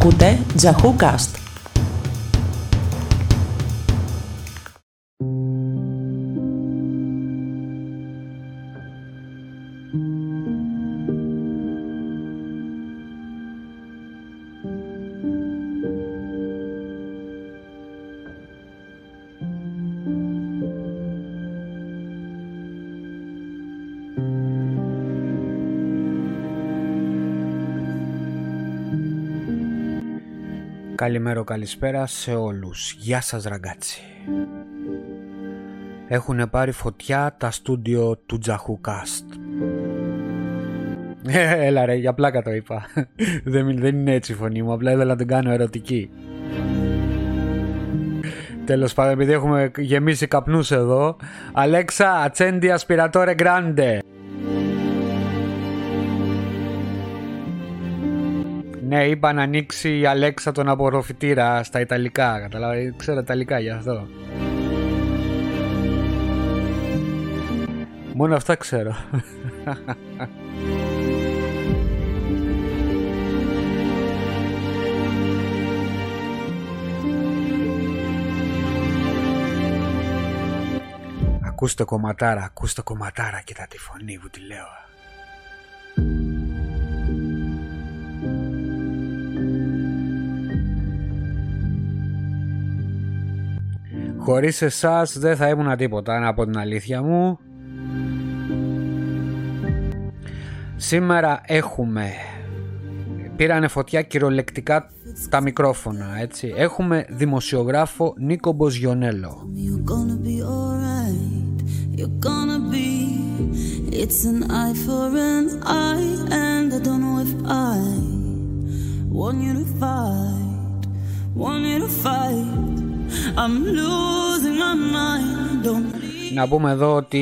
Ακούτε, Τζαχου Κάστ. Καλημέρα, καλησπέρα σε όλους. Γεια σας ραγκάτσι. Έχουν πάρει φωτιά τα στούντιο του Τζαχού Κάστ. Ε, έλα ρε, για πλάκα το είπα. δεν, δεν είναι έτσι η φωνή μου, απλά ήθελα να την κάνω ερωτική. Τέλος πάντων, επειδή έχουμε γεμίσει καπνούς εδώ. Αλέξα, ατσέντι ασπιρατόρε γκράντε. Ναι, είπα να ανοίξει η Αλέξα τον απορροφητήρα στα Ιταλικά. Καταλάβει, ξέρω Ιταλικά γι' αυτό. Μόνο αυτά ξέρω. Ακούστε κομματάρα, ακούστε κομματάρα, κοίτα τη φωνή που τη λέω. Χωρίς εσάς δεν θα ήμουν τίποτα, να πω την αλήθεια μου. Σήμερα έχουμε... Πήρανε φωτιά κυριολεκτικά τα μικρόφωνα, έτσι. Έχουμε δημοσιογράφο Νίκο Μποζιονέλο. It's an eye for an eye and I don't know if I want you to fight, want you to fight να πούμε εδώ ότι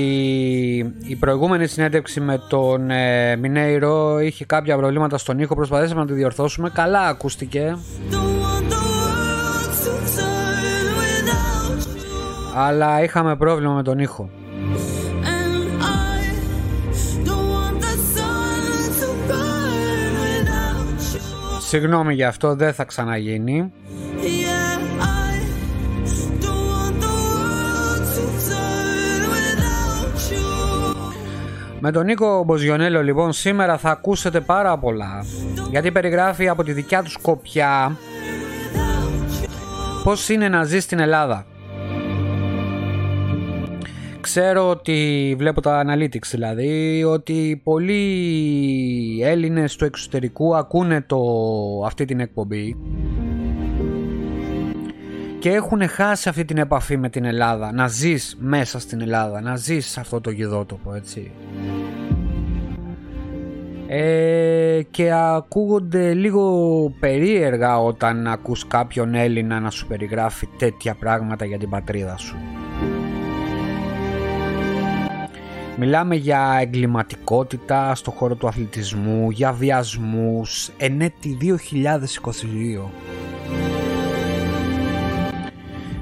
η προηγούμενη συνέντευξη με τον ε, Μινέιρο είχε κάποια προβλήματα στον ήχο, προσπαθήσαμε να τη διορθώσουμε, καλά ακούστηκε. Αλλά είχαμε πρόβλημα με τον ήχο. Συγγνώμη για αυτό, δεν θα ξαναγίνει. Με τον Νίκο Μποζιονέλο λοιπόν σήμερα θα ακούσετε πάρα πολλά γιατί περιγράφει από τη δικιά του σκοπιά πώς είναι να ζει στην Ελλάδα. Ξέρω ότι βλέπω τα analytics δηλαδή ότι πολλοί Έλληνες του εξωτερικού ακούνε το, αυτή την εκπομπή και έχουν χάσει αυτή την επαφή με την Ελλάδα. Να ζεις μέσα στην Ελλάδα, να ζεις σε αυτό το γιδότοπο, έτσι. Ε, και ακούγονται λίγο περίεργα όταν ακούς κάποιον Έλληνα να σου περιγράφει τέτοια πράγματα για την πατρίδα σου. Μιλάμε για εγκληματικότητα στο χώρο του αθλητισμού, για βιασμούς, ενέτη 2022.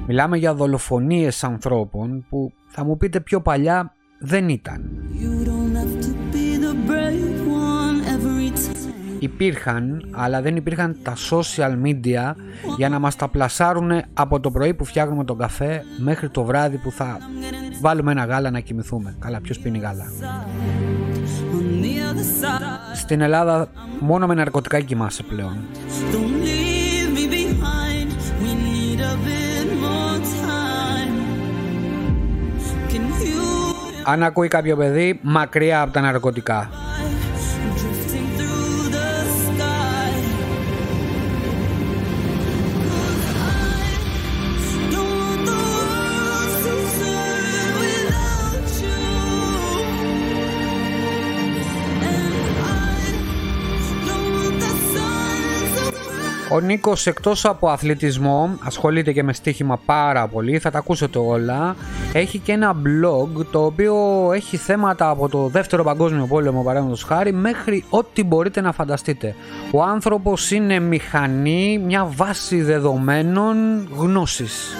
Μιλάμε για δολοφονίες ανθρώπων που θα μου πείτε πιο παλιά δεν ήταν. Υπήρχαν, αλλά δεν υπήρχαν τα social media για να μας τα πλασάρουν από το πρωί που φτιάχνουμε τον καφέ μέχρι το βράδυ που θα βάλουμε ένα γάλα να κοιμηθούμε. Καλά, ποιος πίνει γάλα; Στην Ελλάδα μόνο με ναρκωτικά κοιμάσαι πλέον. Αν ακούει κάποιο παιδί, μακριά από τα ναρκωτικά. Ο Νίκος εκτός από αθλητισμό ασχολείται και με στοίχημα πάρα πολύ, θα τα ακούσετε όλα. Έχει και ένα blog το οποίο έχει θέματα από το δεύτερο παγκόσμιο πόλεμο παραδείγματος χάρη μέχρι ό,τι μπορείτε να φανταστείτε. Ο άνθρωπος είναι μηχανή, μια βάση δεδομένων γνώσης.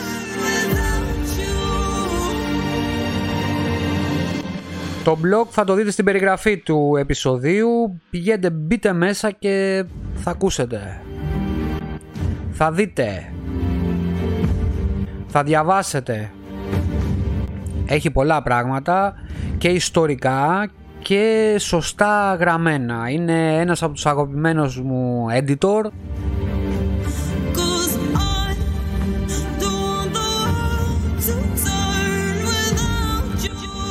Το blog θα το δείτε στην περιγραφή του επεισοδίου. Πηγαίνετε, μπείτε μέσα και θα ακούσετε. Θα δείτε, θα διαβάσετε. Έχει πολλά πράγματα και ιστορικά και σωστά γραμμένα. Είναι ένας από τους αγαπημένους μου editor.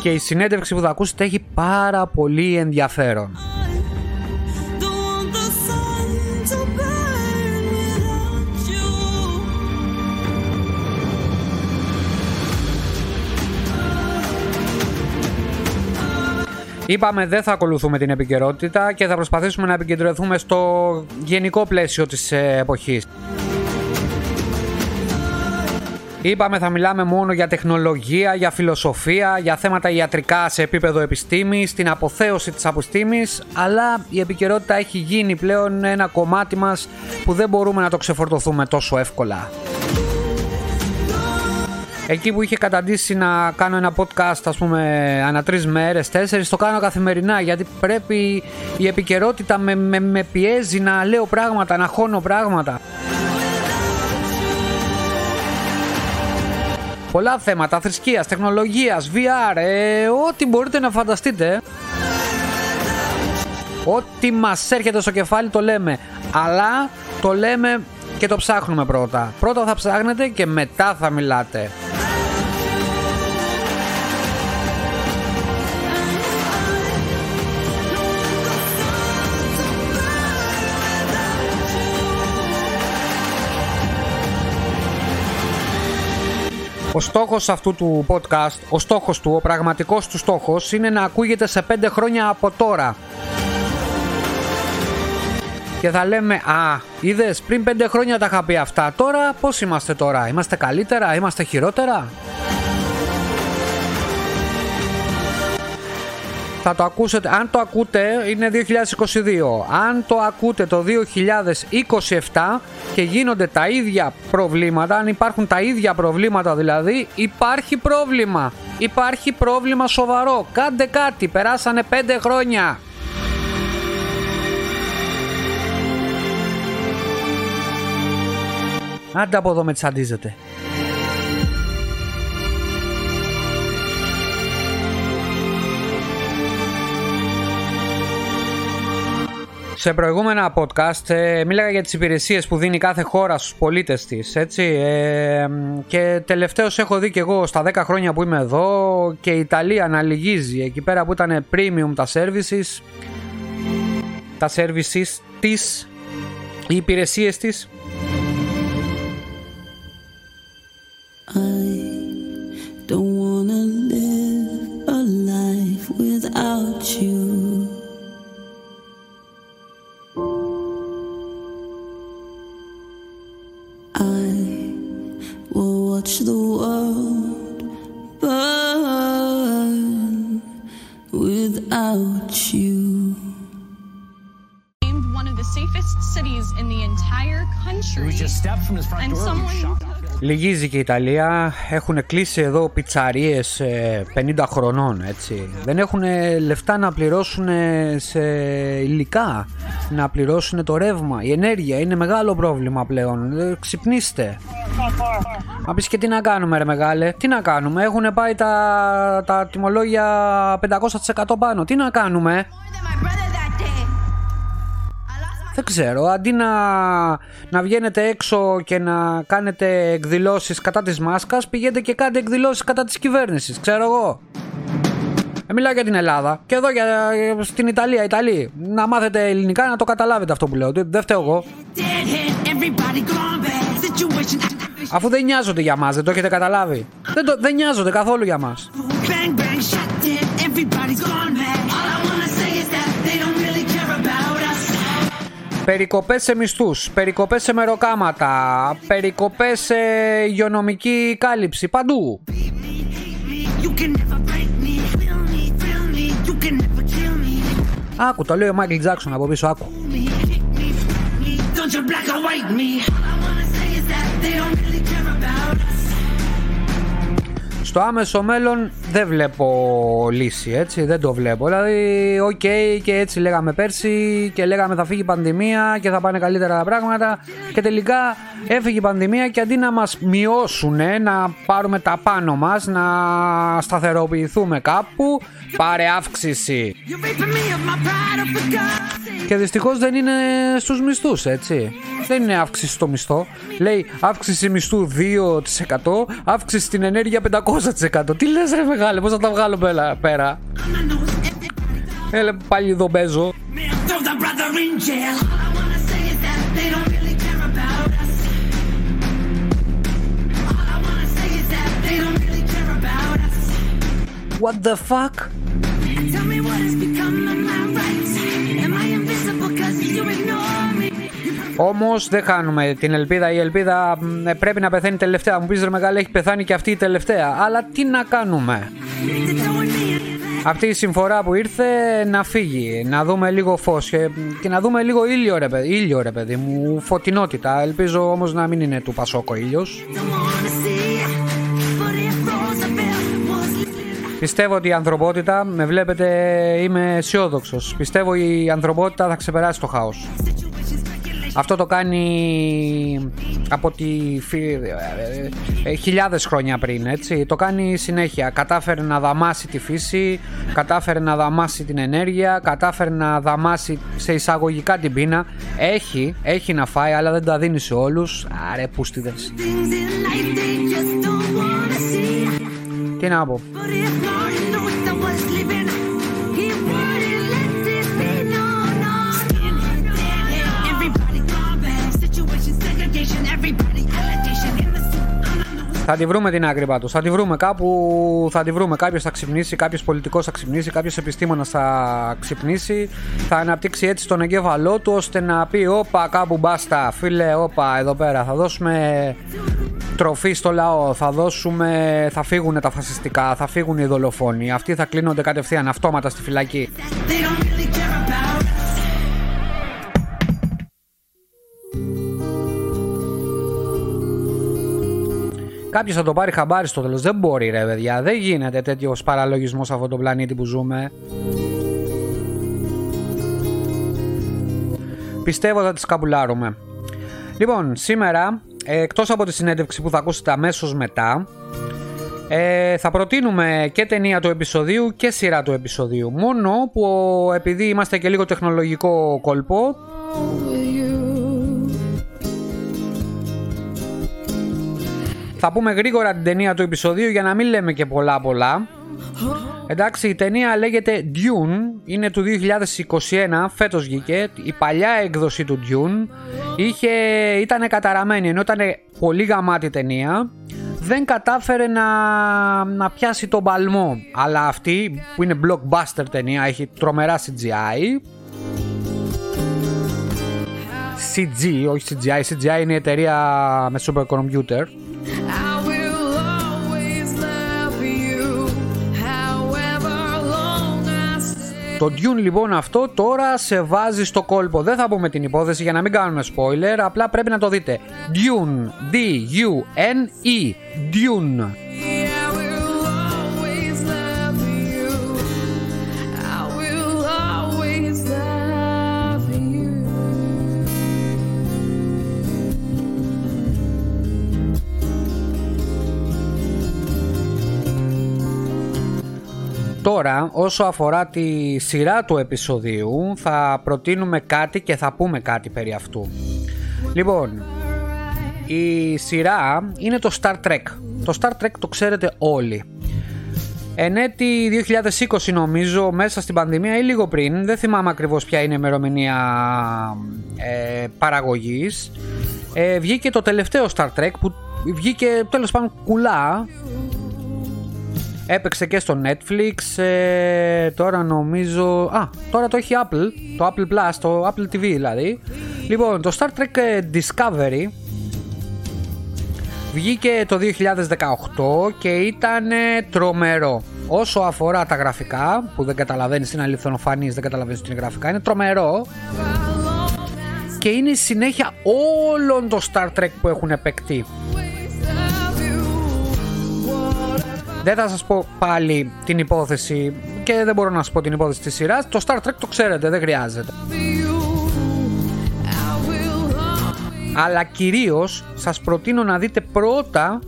Και η συνέντευξη που θα ακούσετε έχει πάρα πολύ ενδιαφέρον. Είπαμε δεν θα ακολουθούμε την επικαιρότητα και θα προσπαθήσουμε να επικεντρωθούμε στο γενικό πλαίσιο της ε, εποχής. Είπαμε θα μιλάμε μόνο για τεχνολογία, για φιλοσοφία, για θέματα ιατρικά σε επίπεδο επιστήμης, την αποθέωση της αποστήμης, αλλά η επικαιρότητα έχει γίνει πλέον ένα κομμάτι μας που δεν μπορούμε να το ξεφορτωθούμε τόσο εύκολα. Εκεί που είχε καταντήσει να κάνω ένα podcast, ας πούμε, ανά τρεις μέρες, τέσσερις, το κάνω καθημερινά γιατί πρέπει η επικαιρότητα με, με, με πιέζει να λέω πράγματα, να χώνω πράγματα. Πολλά θέματα θρησκείας, τεχνολογίας, VR, ε, ό,τι μπορείτε να φανταστείτε. Ό,τι μας έρχεται στο κεφάλι το λέμε. Αλλά το λέμε και το ψάχνουμε πρώτα. Πρώτα θα ψάχνετε και μετά θα μιλάτε. Ο στόχος αυτού του podcast, ο στόχος του, ο πραγματικός του στόχος είναι να ακούγεται σε 5 χρόνια από τώρα. Και θα λέμε, α, είδες, πριν 5 χρόνια τα είχα πει αυτά, τώρα πώς είμαστε τώρα, είμαστε καλύτερα, είμαστε χειρότερα; Θα το ακούσετε, αν το ακούτε είναι 2022, αν το ακούτε το 2027 και γίνονται τα ίδια προβλήματα, αν υπάρχουν τα ίδια προβλήματα δηλαδή, υπάρχει πρόβλημα. Υπάρχει πρόβλημα σοβαρό. Κάντε κάτι, περάσανε 5 χρόνια. Άντε από εδώ με τσαντίζετε. Σε προηγούμενα podcast ε, μίλαγα για τις υπηρεσίες που δίνει κάθε χώρα στους πολίτες της, έτσι. Ε, και τελευταίως έχω δει και εγώ στα 10 χρόνια που είμαι εδώ και η Ιταλία να λυγίζει εκεί πέρα που ήταν premium τα services, τα services της, οι υπηρεσίες της. I don't wanna live a life without you. Λυγίζει και η Ιταλία. Έχουν κλείσει εδώ πιτσαρίες 50 χρονών, έτσι. Δεν έχουν λεφτά να πληρώσουν σε υλικά, να πληρώσουν το ρεύμα. Η ενέργεια είναι μεγάλο πρόβλημα πλέον. Ε, ξυπνήστε. Μα πεις και τι να κάνουμε ρε μεγάλε, τι να κάνουμε, έχουν πάει τα, τα τιμολόγια 500% πάνω, τι να κάνουμε; Δεν ξέρω, αντί να, να βγαίνετε έξω και να κάνετε εκδηλώσεις κατά της μάσκας, πηγαίνετε και κάνετε εκδηλώσεις κατά της κυβέρνησης, ξέρω εγώ. Ε, μιλάω για την Ελλάδα και εδώ για, στην Ιταλία, Ιταλία. Να μάθετε ελληνικά να το καταλάβετε αυτό που λέω. Δεν φταίω εγώ. Αφού δεν νοιάζονται για μας, δεν το έχετε καταλάβει. Δεν, το, δεν νοιάζονται καθόλου για μας. Περικοπές σε μισθούς, περικοπές σε μεροκάματα, περικοπές σε υγειονομική κάλυψη, παντού. Άκου, το λέει ο Μάικλ Τζάκσον από πίσω, άκου. Στο άμεσο μέλλον δεν βλέπω λύση, έτσι, δεν το βλέπω. Δηλαδή, OK, okay, και έτσι λέγαμε πέρσι και λέγαμε θα φύγει η πανδημία και θα πάνε καλύτερα τα πράγματα και τελικά Έφυγε η πανδημία και αντί να μας μειώσουν, να πάρουμε τα πάνω μας, να σταθεροποιηθούμε κάπου, πάρε αύξηση. Και δυστυχώς δεν είναι στους μισθούς, έτσι. Δεν είναι αύξηση στο μισθό. Λέει αύξηση μισθού 2%, αύξηση στην ενέργεια 500%. Τι λες ρε μεγάλε, πώς θα τα βγάλω πέρα; Έλε πάλι εδώ παίζω. What the fuck? Όμως δεν χάνουμε την ελπίδα. Η ελπίδα ε, πρέπει να πεθαίνει τελευταία. Μου πεις ρε μεγάλη, έχει πεθάνει και αυτή η τελευταία. Αλλά τι να κάνουμε; Αυτή η συμφορά που ήρθε να φύγει, να δούμε λίγο φως και, να δούμε λίγο ήλιο ρε, παιδί, ήλιο ρε παιδί μου, φωτεινότητα. Ελπίζω όμως να μην είναι του Πασόκο ήλιος. Πιστεύω ότι η ανθρωπότητα, με βλέπετε είμαι αισιόδοξος. Πιστεύω η ανθρωπότητα θα ξεπεράσει το χάος. Αυτό το κάνει από τη ε, ε, χιλιάδες χρόνια πριν, έτσι. Το κάνει συνέχεια. Κατάφερε να δαμάσει τη φύση, κατάφερε να δαμάσει την ενέργεια, κατάφερε να δαμάσει σε εισαγωγικά την πείνα. Έχει, έχει να φάει, αλλά δεν τα δίνει σε όλους. Άρε, πούστιδες. Τι να Θα τη βρούμε την άκρη πάντως. Θα τη βρούμε κάπου. Θα τη βρούμε. Κάποιος θα ξυπνήσει, κάποιος πολιτικός θα ξυπνήσει, κάποιος επιστήμονας θα ξυπνήσει. Θα αναπτύξει έτσι τον εγκέφαλό του ώστε να πει: Όπα, κάπου μπάστα. Φίλε, όπα, εδώ πέρα. Θα δώσουμε τροφή στο λαό. Θα δώσουμε. Θα φύγουν τα φασιστικά. Θα φύγουν οι δολοφόνοι. Αυτοί θα κλείνονται κατευθείαν αυτόματα στη φυλακή. Κάποιος θα το πάρει χαμπάρι στο τέλος. Δεν μπορεί, ρε παιδιά. Δεν γίνεται τέτοιος παραλογισμός σε αυτόν τον πλανήτη που ζούμε. Πιστεύω θα τις καπουλάρουμε. Λοιπόν, σήμερα, εκτός από τη συνέντευξη που θα ακούσετε αμέσως μετά, ε, θα προτείνουμε και ταινία του επεισοδίου και σειρά του επεισοδίου. Μόνο που επειδή είμαστε και λίγο τεχνολογικό κόλπο, Θα πούμε γρήγορα την ταινία του επεισοδίου για να μην λέμε και πολλά πολλά. Εντάξει, η ταινία λέγεται Dune, είναι του 2021, φέτος βγήκε, η παλιά έκδοση του Dune. Είχε, ήταν καταραμένη, ενώ ήταν πολύ γαμάτη ταινία, δεν κατάφερε να, να πιάσει τον παλμό, αλλά αυτή που είναι blockbuster ταινία, έχει τρομερά CGI, CG, όχι CGI, CGI είναι η εταιρεία με supercomputer Το Dune λοιπόν αυτό τώρα σε βάζει στο κόλπο. Δεν θα πούμε την υπόθεση για να μην κάνουμε spoiler, απλά πρέπει να το δείτε. Dune, D-U-N-E, Dune. Τώρα, όσο αφορά τη σειρά του επεισοδίου, θα προτείνουμε κάτι και θα πούμε κάτι περί αυτού. Λοιπόν, η σειρά είναι το Star Trek. Το Star Trek το ξέρετε όλοι. Εν έτη 2020 νομίζω, μέσα στην πανδημία ή λίγο πριν, δεν θυμάμαι ακριβώς ποια είναι η ημερομηνία ε, παραγωγής, ε, βγήκε το τελευταίο Star Trek που βγήκε τέλος πάντων κουλά Έπαιξε και στο Netflix. Ε, τώρα νομίζω. Α, τώρα το έχει Apple. Το Apple Plus, το Apple TV δηλαδή. Λοιπόν, το Star Trek ε, Discovery βγήκε το 2018 και ήταν τρομερό. Όσο αφορά τα γραφικά, που δεν καταλαβαίνεις, είναι αληθινοφανή, δεν καταλαβαίνεις τι είναι γραφικά, είναι τρομερό. Και είναι η συνέχεια όλων των Star Trek που έχουν επεκτεί. Δεν θα σας πω πάλι την υπόθεση και δεν μπορώ να σας πω την υπόθεση της σειράς. Το Star Trek το ξέρετε, δεν χρειάζεται. αλλά κυρίως σας προτείνω να δείτε πρώτα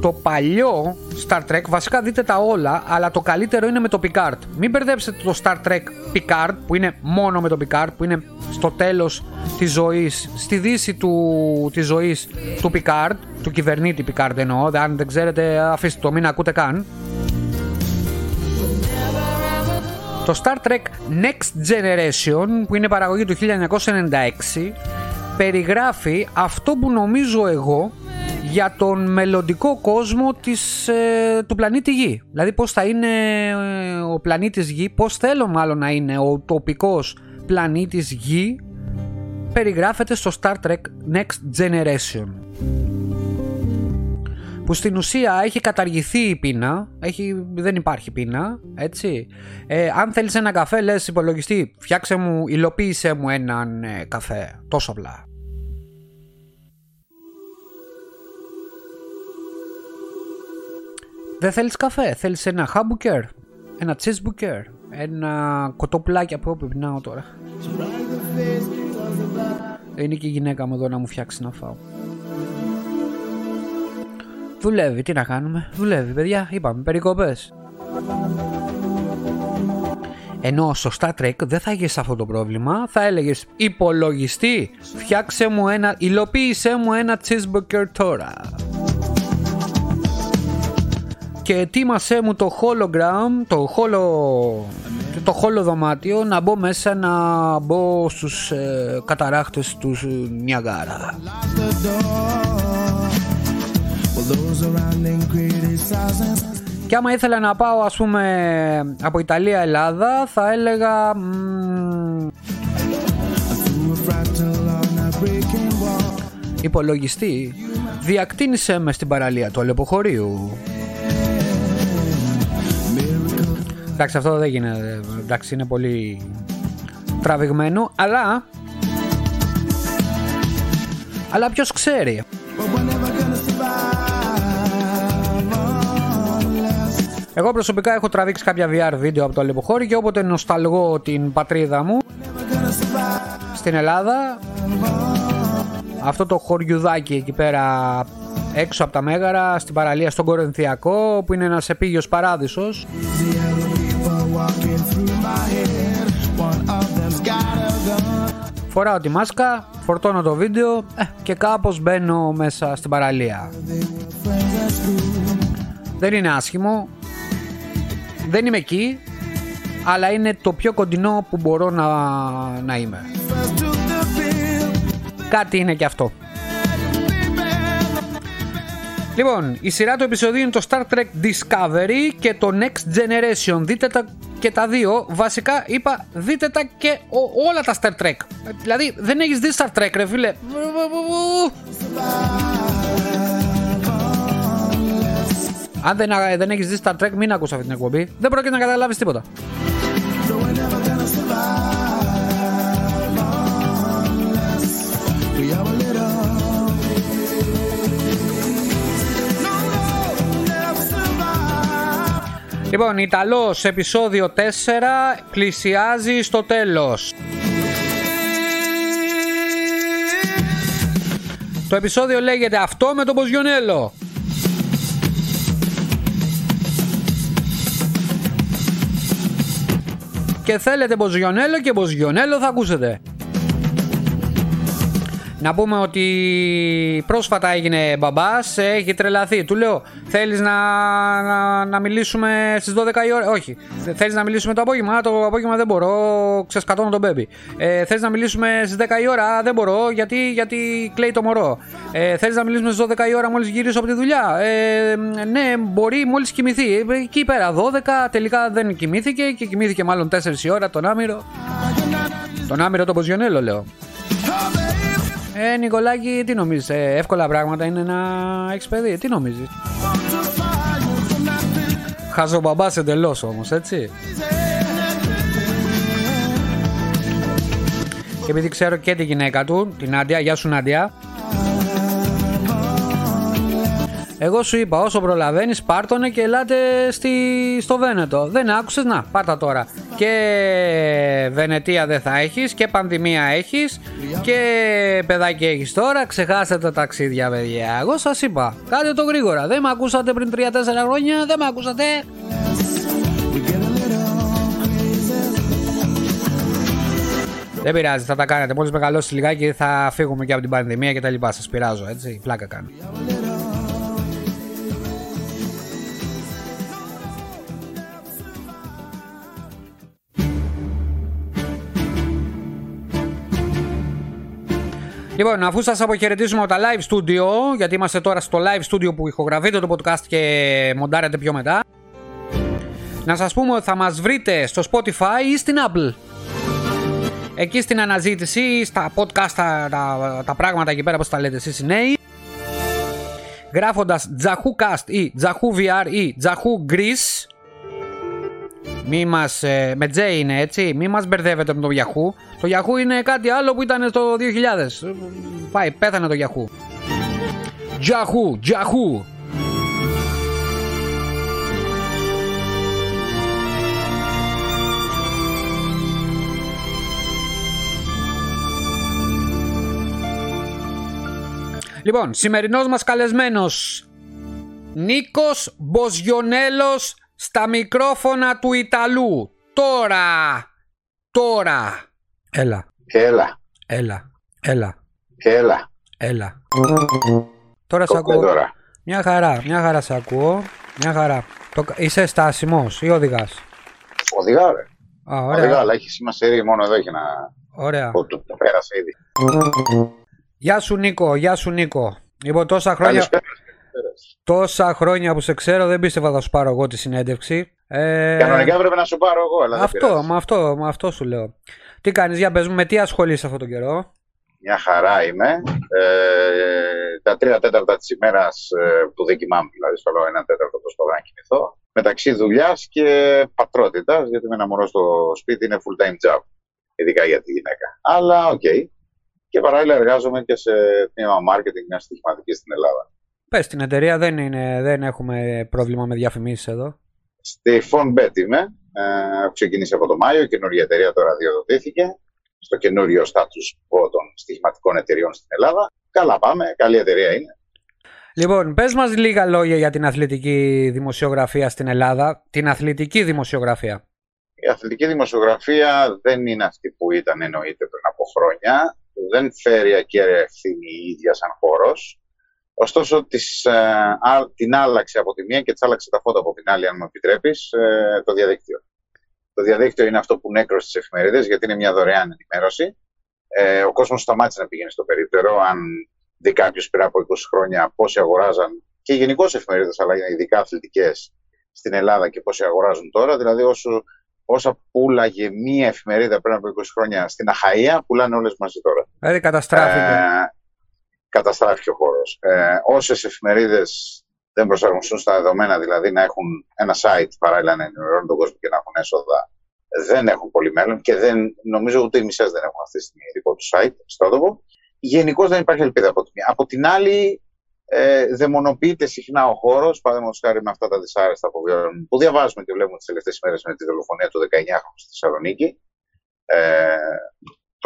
το παλιό Star Trek, βασικά δείτε τα όλα, αλλά το καλύτερο είναι με το Picard. Μην μπερδέψετε το Star Trek Picard που είναι μόνο με το Picard, που είναι στο τέλος της ζωής, στη δύση του, της ζωής του Picard, του κυβερνήτη Picard εννοώ, αν δεν ξέρετε αφήστε το, μην ακούτε καν. Το Star Trek Next Generation που είναι παραγωγή του 1996 περιγράφει αυτό που νομίζω εγώ για τον μελλοντικό κόσμο της, ε, του πλανήτη Γη. Δηλαδή πώς θα είναι ε, ο πλανήτης Γη, πώς θέλω μάλλον να είναι ο τοπικός πλανήτης Γη περιγράφεται στο Star Trek Next Generation που στην ουσία έχει καταργηθεί η πείνα, έχει, δεν υπάρχει πείνα, έτσι. Ε, αν θέλεις ένα καφέ λες υπολογιστή, φτιάξε μου, υλοποίησε μου έναν ε, καφέ, τόσο απλά. Δεν θέλεις καφέ, θέλεις ένα χάμπουκερ, ένα τσίσμπουκερ, ένα κοτόπουλάκι από όπου πεινάω τώρα. Είναι και η γυναίκα μου εδώ να μου φτιάξει να φάω. Δουλεύει, τι να κάνουμε. Δουλεύει, παιδιά. Είπαμε, περικοπές. Ενώ στο Star Trek δεν θα είχε αυτό το πρόβλημα, θα έλεγες υπολογιστή, φτιάξε μου ένα, υλοποίησέ μου ένα cheeseburger τώρα. Και ετοίμασέ μου το hologram, το holo, το holo δωμάτιο να μπω μέσα να μπω στους ε, καταράχτες του Νιαγάρα. Και άμα ήθελα να πάω ας πούμε από Ιταλία Ελλάδα θα έλεγα Υπολογιστή. Διακτήνησέ με στην παραλία του αλεποχωρίου. Εντάξει αυτό δεν γίνεται. Εντάξει είναι πολύ τραβηγμένο Αλλά Αλλά ποιος ξέρει Εγώ προσωπικά έχω τραβήξει κάποια VR βίντεο από το Αλεποχώρι και όποτε νοσταλγώ την πατρίδα μου στην Ελλάδα αυτό το χωριουδάκι εκεί πέρα έξω από τα Μέγαρα στην παραλία στον Κορινθιακό που είναι ένας επίγειος παράδεισος Φοράω τη μάσκα, φορτώνω το βίντεο ε, και κάπως μπαίνω μέσα στην παραλία. Δεν είναι άσχημο, δεν είμαι εκεί, αλλά είναι το πιο κοντινό που μπορώ να, να είμαι. Κάτι είναι και αυτό. Λοιπόν, η σειρά του επεισοδίου είναι το Star Trek Discovery και το Next Generation. Δείτε τα και τα δύο. Βασικά είπα δείτε τα και όλα τα Star Trek. Δηλαδή δεν έχεις δει Star Trek ρε φίλε. Αν δεν, δεν έχεις δει Star Trek μην ακούς αυτή την εκπομπή. Δεν πρόκειται να καταλάβεις τίποτα. Λοιπόν, Ιταλός επεισόδιο 4 πλησιάζει στο τέλος. Το επεισόδιο λέγεται αυτό με τον Ποζιονέλο. Και θέλετε Μποζιονέλο και Μποζιονέλο θα ακούσετε. Να πούμε ότι πρόσφατα έγινε μπαμπάς, έχει τρελαθεί. Του λέω, θέλεις να, να, να, μιλήσουμε στις 12 η ώρα; Όχι. Θέλεις να μιλήσουμε το απόγευμα; Το απόγευμα δεν μπορώ, ξεσκατώνω τον μπέμπι. Ε, θέλεις να μιλήσουμε στις 10 η ώρα; Δεν μπορώ, γιατί, γιατί κλαίει το μωρό. Ε, θέλεις να μιλήσουμε στις 12 η ώρα μόλις γυρίσω από τη δουλειά; Ε, ναι, μπορεί μόλις κοιμηθεί. Εκεί πέρα 12, τελικά δεν κοιμήθηκε και κοιμήθηκε μάλλον 4 η ώρα τον άμυρο. Τον άμυρο τον Ποζιονέλο λέω. Ε, Νικολάκη, τι νομίζεις, ε, εύκολα πράγματα είναι να έχεις παιδί, τι νομίζεις; Χαζομπαμπάς εντελώς όμως, έτσι. Και επειδή ξέρω και τη γυναίκα του, την Άντια, γεια σου Νάντια. Εγώ σου είπα, όσο προλαβαίνεις, πάρτονε και ελάτε στη, στο Βένετο. Δεν άκουσες, να, πάρτα τώρα. Και Βενετία δεν θα έχεις και πανδημία έχεις και παιδάκι έχεις τώρα. Ξεχάσετε τα ταξίδια, παιδιά. Εγώ σας είπα, κάντε το γρήγορα. Δεν με ακούσατε πριν 3-4 χρόνια, δεν με ακούσατε. Δεν πειράζει, θα τα κάνετε. Μόλις μεγαλώσει λιγάκι θα φύγουμε και από την πανδημία και τα λοιπά. Σας πειράζω, έτσι. Πλάκα κάνω. Λοιπόν, αφού σας αποχαιρετήσουμε από τα live studio, γιατί είμαστε τώρα στο live studio που ηχογραφείτε το podcast και μοντάρετε πιο μετά, να σας πούμε ότι θα μας βρείτε στο Spotify ή στην Apple. Εκεί στην αναζήτηση, στα podcast, τα, τα, τα πράγματα εκεί πέρα, πώς τα λέτε εσείς οι νέοι, γράφοντας Jahoo ή Jahoo VR ή Jahoo Greece, μη μας, ε, με J είναι έτσι, μη μας μπερδεύετε με το Yahoo. Το Yahoo είναι κάτι άλλο που ήταν το 2000. Πάει, πέθανε το Yahoo. Yahoo, Yahoo. Λοιπόν, σημερινός μας καλεσμένος Νίκος Μποζιονέλος στα μικρόφωνα του Ιταλού. Τώρα. Τώρα. Έλα. Έλα. Έλα. Έλα. Έλα. Έλα. Τώρα σε ακούω. Τώρα. Μια χαρά. Μια χαρά σε ακούω. Μια χαρά. Το... Είσαι στάσιμος ή οδηγάς; Οδηγά, ρε. Α, ωραία. Οδηγά, αλλά έχεις σημασία μόνο εδώ έχει να. Ωραία. Το, το, το πέρασε ήδη. Γεια σου Νίκο. Γεια σου Νίκο. Λοιπόν, τόσα χρόνια, Καλησπέρα. Τόσα χρόνια που σε ξέρω δεν πίστευα θα σου πάρω εγώ τη συνέντευξη. Ε, Κανονικά έπρεπε να σου πάρω εγώ, αλλά δεν αυτό, πειράζει. με αυτό, με αυτό σου λέω. Τι κάνεις, για πες μου, με τι ασχολείσαι αυτόν τον καιρό; Μια χαρά είμαι. Ε, τα τρία τέταρτα της ημέρας ε, που δεν κοιμάμαι, δηλαδή στο λέω ένα τέταρτο προσπαθώ να κοιμηθώ. Μεταξύ δουλειάς και πατρότητας, γιατί με ένα μωρό στο σπίτι είναι full time job. Ειδικά για τη γυναίκα. Αλλά οκ. Και παράλληλα εργάζομαι και σε τμήμα marketing μια στοιχηματική στην Ελλάδα. Πες την εταιρεία, δεν, είναι, δεν έχουμε πρόβλημα με διαφημίσεις εδώ. Στη Fonbet είμαι. Ε, έχω ξεκινήσει από το Μάιο. Η καινούργια εταιρεία τώρα αδειοδοτήθηκε. Στο καινούριο status quo των στοιχηματικών εταιρείων στην Ελλάδα. Καλά πάμε. Καλή εταιρεία είναι. Λοιπόν, πες μας λίγα λόγια για την αθλητική δημοσιογραφία στην Ελλάδα. Την αθλητική δημοσιογραφία. Η αθλητική δημοσιογραφία δεν είναι αυτή που ήταν εννοείται πριν από χρόνια. Δεν φέρει ακέραια ευθύνη η ίδια σαν χώρος. Ωστόσο, της, ε, α, την άλλαξε από τη μία και της άλλαξε τα φώτα από την άλλη, αν μου επιτρέπεις, ε, το διαδίκτυο. Το διαδίκτυο είναι αυτό που νέκρωσε τις εφημερίδες, γιατί είναι μια δωρεάν ενημέρωση. Ε, ο κόσμος σταμάτησε να πηγαίνει στο περίπτερο. Αν δει κάποιος πριν από 20 χρόνια πόσοι αγοράζαν και γενικώς εφημερίδες, αλλά ειδικά αθλητικές στην Ελλάδα και πόσοι αγοράζουν τώρα. Δηλαδή, όσο, όσα πουλάγε μία εφημερίδα πριν από 20 χρόνια στην Αχαία, πουλάνε όλες μαζί τώρα. Δηλαδή καταστράφηκε. Ε, καταστράφηκε ο χώρος. Ε, Όσες εφημερίδες δεν προσαρμοστούν στα δεδομένα, δηλαδή να έχουν ένα site παράλληλα να ενημερώνουν τον κόσμο και να έχουν έσοδα, δεν έχουν πολύ μέλλον και δεν, νομίζω ούτε οι μισές δεν έχουν αυτή τη στιγμή δικό τους site στο τόπο. Γενικώ δεν υπάρχει ελπίδα από τη μία. Από την άλλη, ε, δαιμονοποιείται συχνά ο χώρος, παραδείγματος χάρη με αυτά τα δυσάρεστα που βιώνουμε, που διαβάζουμε και βλέπουμε τις τελευταίες μέρες με τη δολοφονία του 19χρονου στη Θεσσαλονίκη. Ε,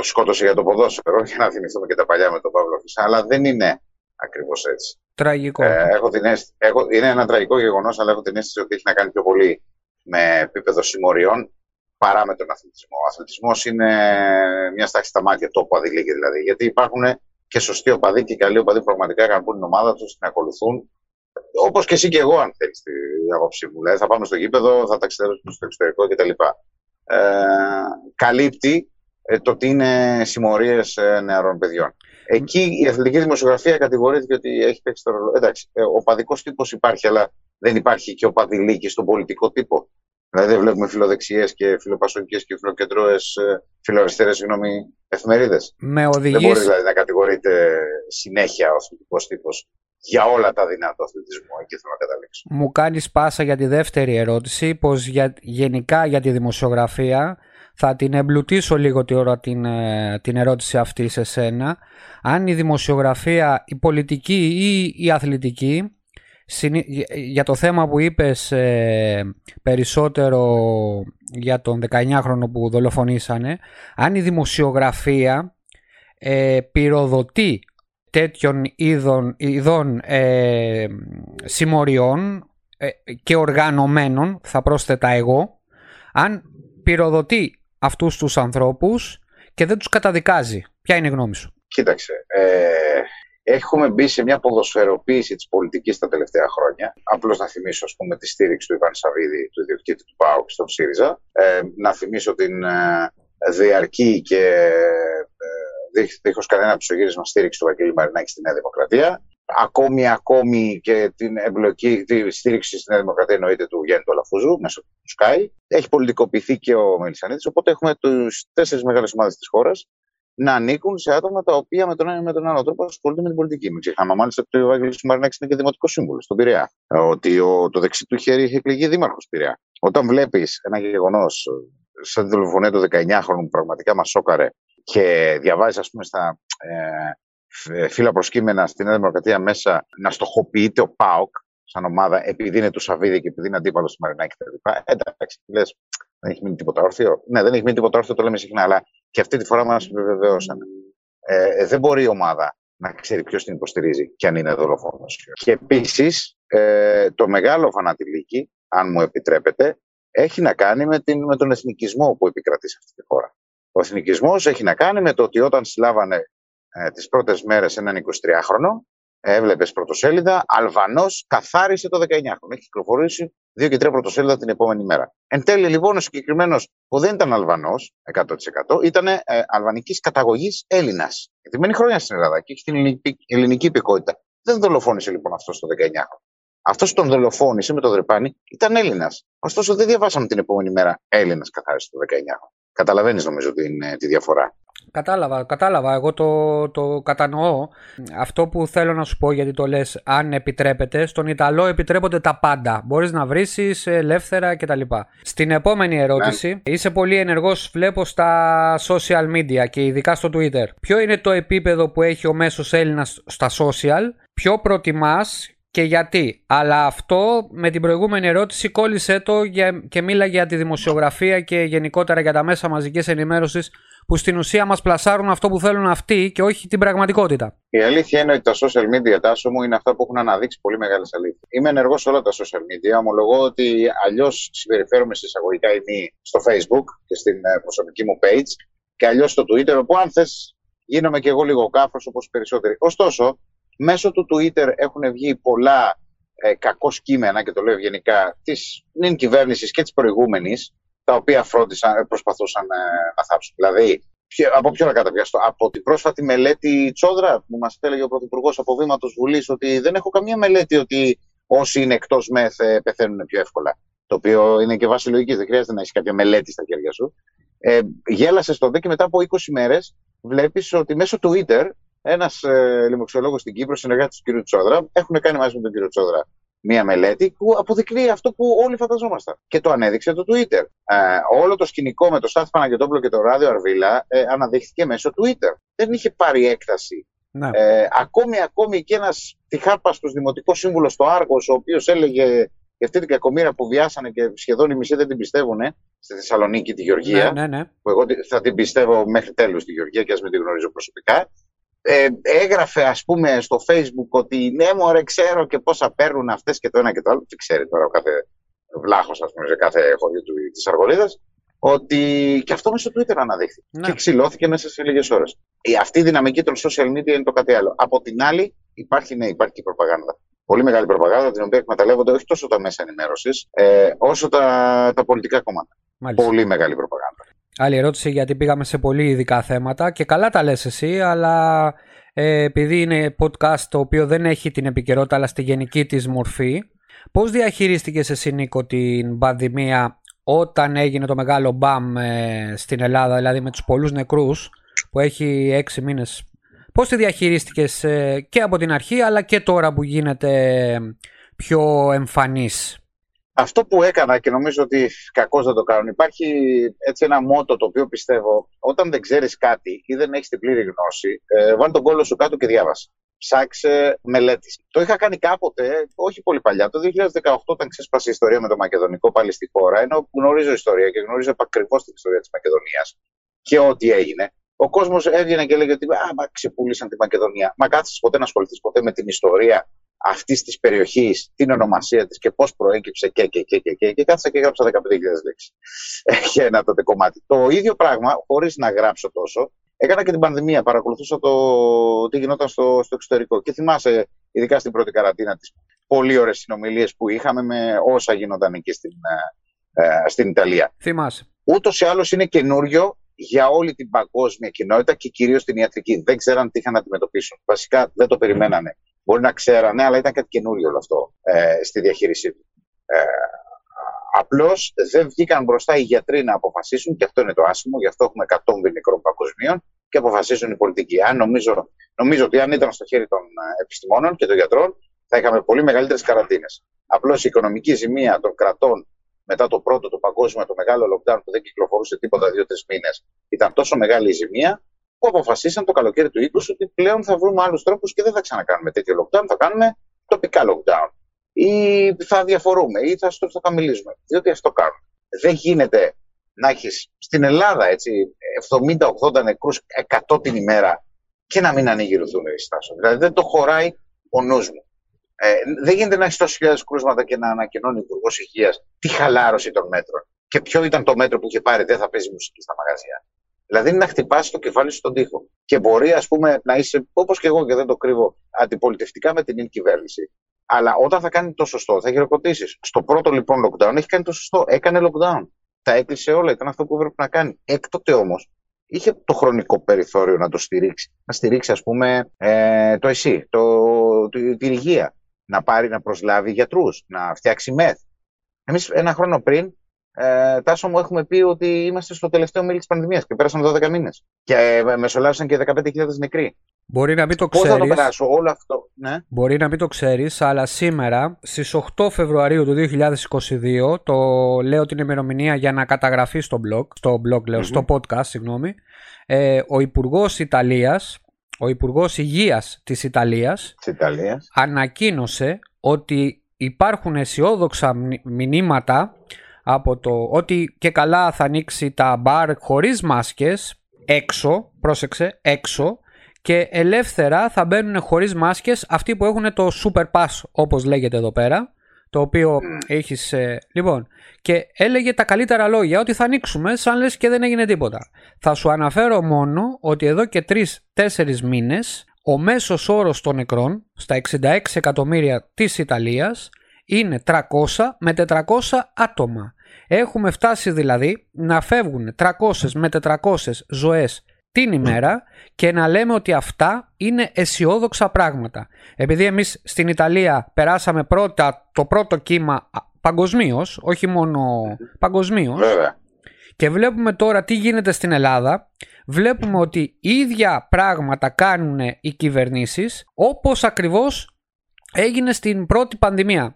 το σκότωσε για το ποδόσφαιρο, για να θυμηθούμε και τα παλιά με τον Παύλο Φυσά, αλλά δεν είναι ακριβώς έτσι. Τραγικό. Ε, έχω την αίσθηση, έχω, είναι ένα τραγικό γεγονός, αλλά έχω την αίσθηση ότι έχει να κάνει πιο πολύ με επίπεδο συμμοριών παρά με τον αθλητισμό. Ο αθλητισμός είναι μια στάξη στα μάτια, τόπο αδηλίκη δηλαδή. Γιατί υπάρχουν και σωστοί οπαδοί και καλοί οπαδοί που πραγματικά αγαπούν την ομάδα τους, την ακολουθούν. Όπως και εσύ και εγώ, αν θέλεις την άποψή μου. Δηλαδή, θα πάμε στο γήπεδο, θα ταξιδέψουμε στο εξωτερικό κτλ. Ε, καλύπτει ε, το ότι είναι συμμορίες ε, νεαρών παιδιών. Εκεί η αθλητική δημοσιογραφία κατηγορήθηκε ότι έχει παίξει το ρόλο. Εντάξει, ε, ο παδικός τύπος υπάρχει, αλλά δεν υπάρχει και ο παδηλίκης στον πολιτικό τύπο. Δηλαδή δεν βλέπουμε φιλοδεξιές και φιλοπασοκέ και φιλοκεντρώες, φιλοαριστερές συγγνώμη, εφημερίδες. Με Δεν μπορεί οδηγείς, δηλαδή να κατηγορείται συνέχεια ο αθλητικός τύπος για όλα τα δεινά του αθλητισμού. Εκεί θέλω να καταλήξω. μου κάνεις πάσα για τη δεύτερη ερώτηση, πως για, γενικά για τη δημοσιογραφία θα την εμπλουτίσω λίγο τη ώρα την, ε, την ερώτηση αυτή σε σένα. Αν η δημοσιογραφία, η πολιτική ή η αθλητική για το θέμα που είπες ε, περισσότερο για τον 19χρονο που δολοφονήσανε, αν η δημοσιογραφία ε, πυροδοτεί τέτοιων είδων, ειδών ε, συμμοριών ε, και οργανωμένων, θα πρόσθετα εγώ, αν πυροδοτεί αυτούς τους ανθρώπους και δεν τους καταδικάζει. Ποια είναι η γνώμη σου; Κοίταξε, ε, έχουμε μπει σε μια ποδοσφαιροποίηση της πολιτικής τα τελευταία χρόνια. Απλώς να θυμίσω, ας πούμε, τη στήριξη του Ιβάν Σαββίδη, του ιδιοκτήτη του ΠΑΟΚ στον ΣΥΡΙΖΑ. Ε, να θυμίσω την ε, διαρκή και ε, δίχως κανένα ψωγύρισμα στήριξη του Βαγγέλη Μαρινάκη στη Νέα Δημοκρατία ακόμη, ακόμη και την εμπλοκή, τη στήριξη στην Νέα Δημοκρατία εννοείται του Γιάννη του Αλαφούζου μέσω του Σκάι. Έχει πολιτικοποιηθεί και ο Μελισανίδης. Οπότε έχουμε τους τέσσερις μεγάλες ομάδες της χώρας να ανήκουν σε άτομα τα οποία με τον ένα ή με τον άλλο τρόπο ασχολούνται με την πολιτική. Μην ξεχνάμε μάλιστα ότι ο Βάγγελο Μαρινάκη είναι και δημοτικός σύμβουλος στον Πειραιά. Ότι ο, το δεξί του χέρι είχε εκλεγεί δήμαρχος Πειραιά. Όταν βλέπεις ένα γεγονός σαν τη δολοφονία του 19χρονου που πραγματικά μας σώκαρε και διαβάζεις, ας πούμε, στα ε, ε, φύλλα προσκύμενα στην Νέα Δημοκρατία μέσα να στοχοποιείται ο ΠΑΟΚ σαν ομάδα επειδή είναι του Σαββίδη και επειδή είναι αντίπαλος του Μαρινάκη κτλ. Εντάξει, λες, δεν έχει μείνει τίποτα όρθιο. Ναι, δεν έχει μείνει τίποτα όρθιο, το λέμε συχνά, αλλά και αυτή τη φορά μας επιβεβαιώσαν. Ε, ε, δεν μπορεί η ομάδα να ξέρει ποιος την υποστηρίζει και αν είναι δολοφόνος. Και επίσης, ε, το μεγάλο φανατιλίκι, αν μου επιτρέπετε, έχει να κάνει με, την, με τον εθνικισμό που επικρατεί σε αυτή τη χώρα. Ο εθνικισμός έχει να κάνει με το ότι όταν συλλάβανε ε, τις πρώτες μέρες έναν 23χρονο, έβλεπες πρωτοσέλιδα, Αλβανός καθάρισε το 19χρονο. Έχει κυκλοφορήσει δύο και τρία πρωτοσέλιδα την επόμενη μέρα. Εν τέλει, λοιπόν, ο συγκεκριμένος που δεν ήταν Αλβανός 100% ήταν ε, αλβανικής καταγωγής Έλληνας. Γιατί μένει χρόνια στην Ελλάδα και έχει την ελληνική, ελληνική υπηκότητα. Δεν δολοφόνησε λοιπόν αυτός το 19χρονο. Αυτός που τον δολοφόνησε με το δρεπάνι ήταν Έλληνας. Ωστόσο, δεν διαβάσαμε την επόμενη μέρα Έλληνας καθάρισε το 19χρονο. Καταλαβαίνεις νομίζω την, ε, τη διαφορά. Κατάλαβα, κατάλαβα. Εγώ το, το κατανοώ. Αυτό που θέλω να σου πω γιατί το λες αν επιτρέπεται, στον Ιταλό επιτρέπονται τα πάντα. Μπορείς να βρήσεις ελεύθερα κτλ. Στην επόμενη ερώτηση, ναι. είσαι πολύ ενεργός βλέπω στα social media και ειδικά στο Twitter. Ποιο είναι το επίπεδο που έχει ο μέσος Έλληνας στα social, ποιο προτιμάς και γιατί; Αλλά αυτό με την προηγούμενη ερώτηση κόλλησε το και μίλα για τη δημοσιογραφία και γενικότερα για τα μέσα μαζικής ενημέρωσης που στην ουσία μας πλασάρουν αυτό που θέλουν αυτοί και όχι την πραγματικότητα. Η αλήθεια είναι ότι τα social media, τάσο μου, είναι αυτά που έχουν αναδείξει πολύ μεγάλες αλήθειες. Είμαι ενεργός σε όλα τα social media. Ομολογώ ότι αλλιώς συμπεριφέρομαι σε εισαγωγικά ή μη στο Facebook και στην ε, προσωπική μου page και αλλιώς στο Twitter, όπου αν θες γίνομαι και εγώ λίγο κάφρος όπως περισσότεροι. Ωστόσο, Μέσω του Twitter έχουν βγει πολλά ε, κακό κείμενα, και το λέω ευγενικά, της νυν κυβέρνησης και της προηγούμενης, τα οποία φρόντισαν, προσπαθούσαν ε, να θάψουν. Δηλαδή, από ποιο να καταπιαστώ, από την πρόσφατη μελέτη Τσόδρα που μας έλεγε ο Πρωθυπουργός από βήματος Βουλής ότι δεν έχω καμία μελέτη ότι όσοι είναι εκτός ΜΕΘ ε, πεθαίνουν πιο εύκολα. Το οποίο είναι και βάση λογικής, δεν χρειάζεται να έχεις κάποια μελέτη στα χέρια σου. Ε, γέλασες στο ΔΕ και μετά από 20 μέρες βλέπεις ότι μέσω Twitter ένας ε, λοιμοξιολόγος στην Κύπρο, συνεργάτης του κ. Τσόδρα, έχουν κάνει μαζί με τον κ. Τσόδρα μία μελέτη που αποδεικνύει αυτό που όλοι φανταζόμασταν. Και το ανέδειξε το Twitter. Ε, όλο το σκηνικό με το Στάθη Παναγιώτοπλο και το Ράδιο Αρβίλα ε, αναδείχθηκε μέσω Twitter. Δεν είχε πάρει έκταση. Ναι. Ε, ακόμη, ακόμη και ένας τυχάπαστο δημοτικός σύμβουλος στο Άργος, ο οποίος έλεγε για αυτή την κακομήρα που βιάσανε και σχεδόν οι μισοί δεν την πιστεύουν στη Θεσσαλονίκη, τη Γεωργία. Ναι, ναι, ναι. Που εγώ θα την πιστεύω μέχρι τέλους τη Γεωργία και ας μην την γνωρίζω προσωπικά ε, έγραφε ας πούμε στο facebook ότι ναι μωρέ ξέρω και πόσα παίρνουν αυτές και το ένα και το άλλο, τι ξέρει τώρα ο κάθε βλάχος ας πούμε σε κάθε χωριό του, της Αργολίδας, ότι και αυτό μέσα στο Twitter αναδείχθηκε ναι. και ξυλώθηκε μέσα σε λίγες ώρες. Η, αυτή η δυναμική των social media είναι το κάτι άλλο. Από την άλλη υπάρχει, ναι, υπάρχει και η προπαγάνδα. Πολύ μεγάλη προπαγάνδα, την οποία εκμεταλλεύονται όχι τόσο τα μέσα ενημέρωσης, ε, όσο τα, τα πολιτικά κόμματα. Μάλιστα. Πολύ μεγάλη προπαγάνδα. Άλλη ερώτηση γιατί πήγαμε σε πολύ ειδικά θέματα και καλά τα λες εσύ αλλά ε, επειδή είναι podcast το οποίο δεν έχει την επικαιρότητα αλλά στη γενική της μορφή πώς διαχειρίστηκες εσύ Νίκο την πανδημία όταν έγινε το μεγάλο μπαμ ε, στην Ελλάδα δηλαδή με τους πολλούς νεκρούς που έχει έξι μήνες; Πώς τη διαχειρίστηκες ε, και από την αρχή αλλά και τώρα που γίνεται πιο εμφανής; Αυτό που έκανα και νομίζω ότι κακώς δεν το κάνουν, υπάρχει έτσι ένα μότο το οποίο πιστεύω όταν δεν ξέρεις κάτι ή δεν έχεις την πλήρη γνώση, ε, βάλει τον κόλλο σου κάτω και διάβασε. ψάξε, μελέτησε. Το είχα κάνει κάποτε, όχι πολύ παλιά, το 2018, όταν ξέσπασε η ιστορία με το Μακεδονικό πάλι στη χώρα, ενώ γνωρίζω ιστορία και γνωρίζω ακριβώς την ιστορία της Μακεδονίας και ό,τι έγινε. Ο κόσμος έβγαινε και έλεγε ότι Α, μα ξεπούλησαν τη Μακεδονία. Μα κάθεσαι ποτέ να ασχοληθείς ποτέ με την ιστορία αυτής της περιοχής, την ονομασία της και πώς προέκυψε και και και και και. Και κάθεσα και έγραψα 15.000 λέξεις για ένα τότε κομμάτι. Το ίδιο πράγμα, χωρίς να γράψω τόσο, έκανα και την πανδημία. Παρακολουθούσα το τι γινόταν στο, στο εξωτερικό. Και θυμάσαι, ειδικά στην πρώτη καραντίνα, τις πολύ ωραίες συνομιλίες που είχαμε με όσα γινόταν εκεί στην, ε, ε στην Ιταλία. Θυμάσαι. Ούτως ή άλλως είναι καινούριο για όλη την παγκόσμια κοινότητα και κυρίως την ιατρική. Δεν ξέραν τι είχαν να αντιμετωπίσουν. Βασικά δεν το περιμένανε. Μπορεί να ξέρανε, αλλά ήταν κάτι καινούριο όλο αυτό ε, στη διαχείρισή του. Ε, Απλώς δεν βγήκαν μπροστά οι γιατροί να αποφασίσουν, και αυτό είναι το άσχημο, γι' αυτό έχουμε 100 νεκρών παγκοσμίων, και αποφασίσουν οι πολιτικοί. Αν νομίζω, νομίζω ότι αν ήταν στο χέρι των ε, επιστημόνων και των γιατρών, θα είχαμε πολύ μεγαλύτερες καραντίνες. Απλώς η οικονομική ζημία των κρατών μετά το πρώτο, το παγκόσμιο, το μεγάλο lockdown που δεν κυκλοφορούσε τίποτα δύο-τρεις μήνες, ήταν τόσο μεγάλη η ζημία, που αποφασίσαν το καλοκαίρι του 20 ότι πλέον θα βρούμε άλλους τρόπους και δεν θα ξανακάνουμε τέτοιο lockdown, θα κάνουμε τοπικά lockdown. Ή θα διαφορούμε, ή θα, στο, θα μιλήσουμε. Διότι αυτό κάνουν. Δεν γίνεται να έχεις στην Ελλάδα έτσι, 70-80 νεκρούς 100 την ημέρα και να μην ανοίγει οι στάσεων. Δηλαδή δεν το χωράει ο νους μου. Ε, δεν γίνεται να έχεις τόσε χιλιάδες κρούσματα και να ανακοινώνει ο Υπουργός Υγείας τη χαλάρωση των μέτρων. Και ποιο ήταν το μέτρο που είχε πάρει, δεν θα παίζει μουσική στα μαγαζιά. Δηλαδή είναι να χτυπάσει το κεφάλι στον τοίχο. Και μπορεί, ας πούμε, να είσαι, όπως και εγώ και δεν το κρύβω, αντιπολιτευτικά με την κυβέρνηση. Αλλά όταν θα κάνει το σωστό, θα χειροκροτήσεις. Στο πρώτο λοιπόν lockdown έχει κάνει το σωστό. Έκανε lockdown. Τα έκλεισε όλα. Ήταν αυτό που έπρεπε να κάνει. Έκτοτε όμως είχε το χρονικό περιθώριο να το στηρίξει. Να στηρίξει, ας πούμε, ε, το ΕΣΥ, το, το, την υγεία να πάρει να προσλάβει γιατρούς, να φτιάξει μεθ. Εμείς ένα χρόνο πριν, ε, Τάσο μου, έχουμε πει ότι είμαστε στο τελευταίο μήλι της πανδημίας και πέρασαν 12 μήνες και ε, μεσολάβησαν και 15.000 νεκροί. Μπορεί να μην το ξέρεις. Πώς θα το περάσω όλο αυτό. Ναι. Μπορεί να μην το ξέρεις, αλλά σήμερα στις 8 Φεβρουαρίου του 2022, το λέω την ημερομηνία για να καταγραφείς στο blog, στο blog λέω, στο podcast, συγγνώμη, ε, ο Υπουργός Ιταλίας, ο Υπουργός Υγείας της Ιταλίας ανακοίνωσε ότι υπάρχουν αισιόδοξα μηνύματα από το ότι και καλά θα ανοίξει τα μπαρ χωρίς μάσκες έξω, πρόσεξε, έξω και ελεύθερα θα μπαίνουν χωρίς μάσκες αυτοί που έχουν το super pass όπως λέγεται εδώ πέρα το οποίο mm. έχεις... Ε, λοιπόν, και έλεγε τα καλύτερα λόγια ότι θα ανοίξουμε σαν λες και δεν έγινε τίποτα. Θα σου αναφέρω μόνο ότι εδώ και 3-4 μήνες ο μέσος όρος των νεκρών στα 66 εκατομμύρια της Ιταλίας είναι 300 με 400 άτομα. Έχουμε φτάσει δηλαδή να φεύγουν 300 με 400 ζωές την ημέρα και να λέμε ότι αυτά είναι αισιόδοξα πράγματα. Επειδή εμείς στην Ιταλία περάσαμε πρώτα το πρώτο κύμα παγκοσμίως, όχι μόνο παγκοσμίως. Και βλέπουμε τώρα τι γίνεται στην Ελλάδα. Βλέπουμε ότι ίδια πράγματα κάνουν οι κυβερνήσεις όπως ακριβώς έγινε στην πρώτη πανδημία.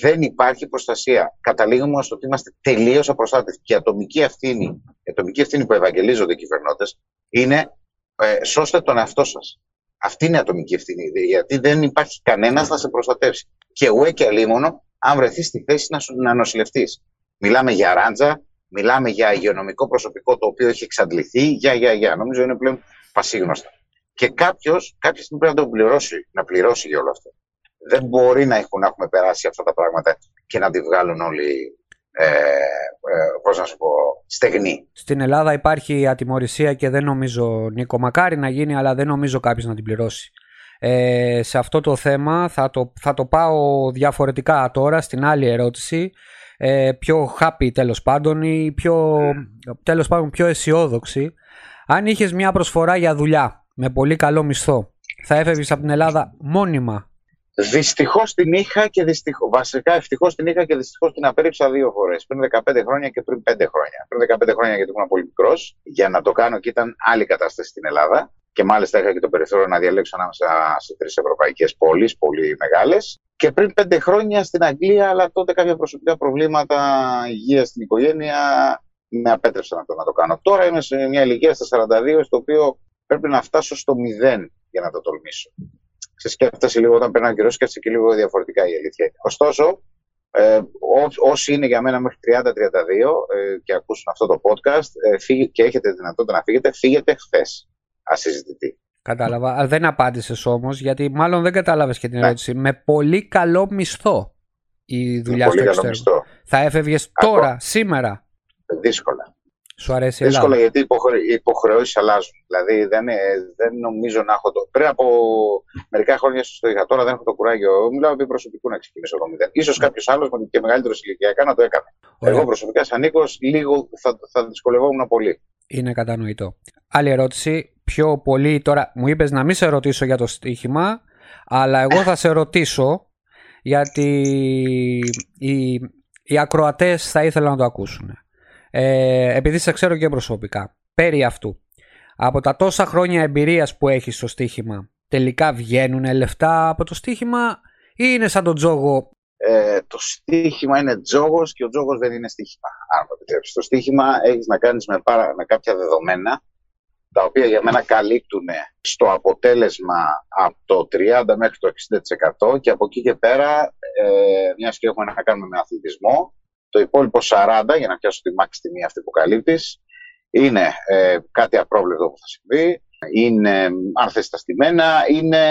Δεν υπάρχει προστασία. Καταλήγουμε στο ότι είμαστε τελείως απροστάτευτοι. Και η ατομική ευθύνη, η ατομική ευθύνη που ευαγγελίζονται οι κυβερνώτες είναι ε, σώστε τον εαυτό σας. Αυτή είναι η ατομική ευθύνη. Γιατί δεν υπάρχει κανένας να σε προστατεύσει. Και ουέ και αλίμονο αν βρεθεί στη θέση να, να νοσηλευτείς. Μιλάμε για ράντζα, μιλάμε για υγειονομικό προσωπικό το οποίο έχει εξαντληθεί, για, για, για. Νομίζω είναι πλέον πασίγνωστο. Και κάποιος κάποια στιγμή πρέπει να το πληρώσει, να πληρώσει για όλο αυτό. Δεν μπορεί να, έχουν, να έχουμε περάσει αυτά τα πράγματα και να τη βγάλουν όλοι ε, ε, πώς να σου πω, στεγνή. Στην Ελλάδα υπάρχει ατιμορρησία και δεν νομίζω, Νίκο, μακάρι να γίνει, αλλά δεν νομίζω κάποιος να την πληρώσει. Ε, σε αυτό το θέμα θα το, θα το πάω διαφορετικά τώρα στην άλλη ερώτηση ε, πιο happy τέλος πάντων ή πιο, τέλος πάντων πιο αισιόδοξη αν είχες μια προσφορά για δουλειά με πολύ καλό μισθό θα έφευγες από την Ελλάδα μόνιμα; Δυστυχώς την είχα και δυστυχώ. Βασικά, ευτυχώς την είχα και δυστυχώς την απέρριψα δύο φορές. Πριν 15 χρόνια και πριν 5 χρόνια. Πριν 15 χρόνια γιατί ήμουν πολύ μικρός, για να το κάνω και ήταν άλλη κατάσταση στην Ελλάδα και μάλιστα είχα και το περιθώριο να διαλέξω ανάμεσα σε τρεις ευρωπαϊκές πόλεις, πολύ μεγάλες. Και πριν πέντε χρόνια στην Αγγλία, αλλά τότε κάποια προσωπικά προβλήματα υγεία στην οικογένεια με απέτρεψαν να το, να το κάνω. Τώρα είμαι σε μια ηλικία στα 42, στο οποίο πρέπει να φτάσω στο 0 για να το τολμήσω. Ξεσκέφτεσαι λίγο όταν περνάει ο καιρός, σκέφτεσαι και λίγο διαφορετικά η αλήθεια είναι. Ωστόσο, ε, ό, όσοι είναι για μένα μέχρι 30-32 ε, και ακούσουν αυτό το podcast ε, φύγε, και έχετε δυνατότητα να φύγετε, φύγετε χθες. Ασυζητητή. Κατάλαβα. Αλλά δεν απάντησες όμως, γιατί μάλλον δεν κατάλαβες και την ναι. ερώτηση. Με πολύ καλό μισθό η δουλειά στο εξωτερικό. Θα έφευγες τώρα, σήμερα. Δύσκολα. Σου αρέσει η Δύσκολα γιατί οι υποχρεώσεις αλλάζουν. Δηλαδή δεν, δεν νομίζω να έχω το. Πριν από μερικά χρόνια στο είχα, τώρα δεν έχω το κουράγιο. Μιλάω επί προσωπικού να ξεκινήσω το μηδέν. σω κάποιος άλλος και μεγαλύτερος ηλικιακά να το έκανε. Εγώ προσωπικά, σαν Νίκος, λίγο θα, θα δυσκολευόμουν πολύ. Είναι κατανοητό. Άλλη ερώτηση. Πιο πολύ τώρα μου είπες να μην σε ρωτήσω για το στοίχημα, αλλά εγώ θα σε ρωτήσω γιατί οι, οι ακροατές θα ήθελαν να το ακούσουν. Ε, επειδή σε ξέρω και προσωπικά. Πέρι αυτού. Από τα τόσα χρόνια εμπειρίας που έχεις στο στοίχημα, τελικά βγαίνουν λεφτά από το στοίχημα ή είναι σαν τον τζόγο; Ε, το στοίχημα είναι τζόγος και ο τζόγος δεν είναι στοίχημα. Αν το επιτρέψεις. Το στοίχημα έχεις να κάνεις με, πάρα, με κάποια δεδομένα τα οποία για μένα καλύπτουν στο αποτέλεσμα από το 30 μέχρι το 60% και από εκεί και πέρα, ε, μιας και έχουμε να κάνουμε με αθλητισμό, το υπόλοιπο 40, για να πιάσω τη μάξι τιμή αυτή που καλύπτεις, είναι ε, κάτι απρόβλεπτο που θα συμβεί, είναι αν θες τα στημένα, είναι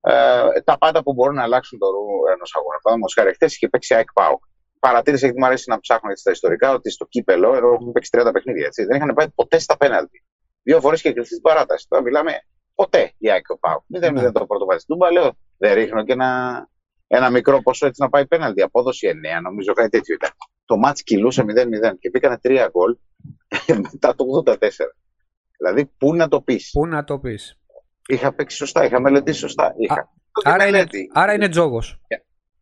ε, τα πάντα που μπορούν να αλλάξουν το ρου ενός αγώνα. Παραδείγματος χάρη, χθες είχε παίξει ΑΕΚ ΠΑΟΚ. Παρατήρησε γιατί μου αρέσει να ψάχνω έτσι τα ιστορικά ότι στο κύπελο εδώ έχουν παίξει 30 παιχνίδια. Έτσι, δεν είχαν πάει ποτέ στα πέναλτι. Δύο φορές και κρυφτεί την παράταση. Τώρα μιλάμε ποτέ η ΑΕΚ ΠΑΟΚ. Μην δεν είναι το πρώτο βάζει Τούμπα, λέω δεν ρίχνω και ένα, ένα μικρό ποσό έτσι να πάει πέναλτι. Απόδοση 9, νομίζω κάτι τέτοιο ήταν το μάτς κυλούσε 0-0 και μπήκανε τρία γκολ μετά το 84. Δηλαδή, πού να το πεις; Πού να το πεις; Είχα παίξει σωστά, είχα μελετήσει σωστά. Είχα. άρα, είναι, άρα είναι τζόγος.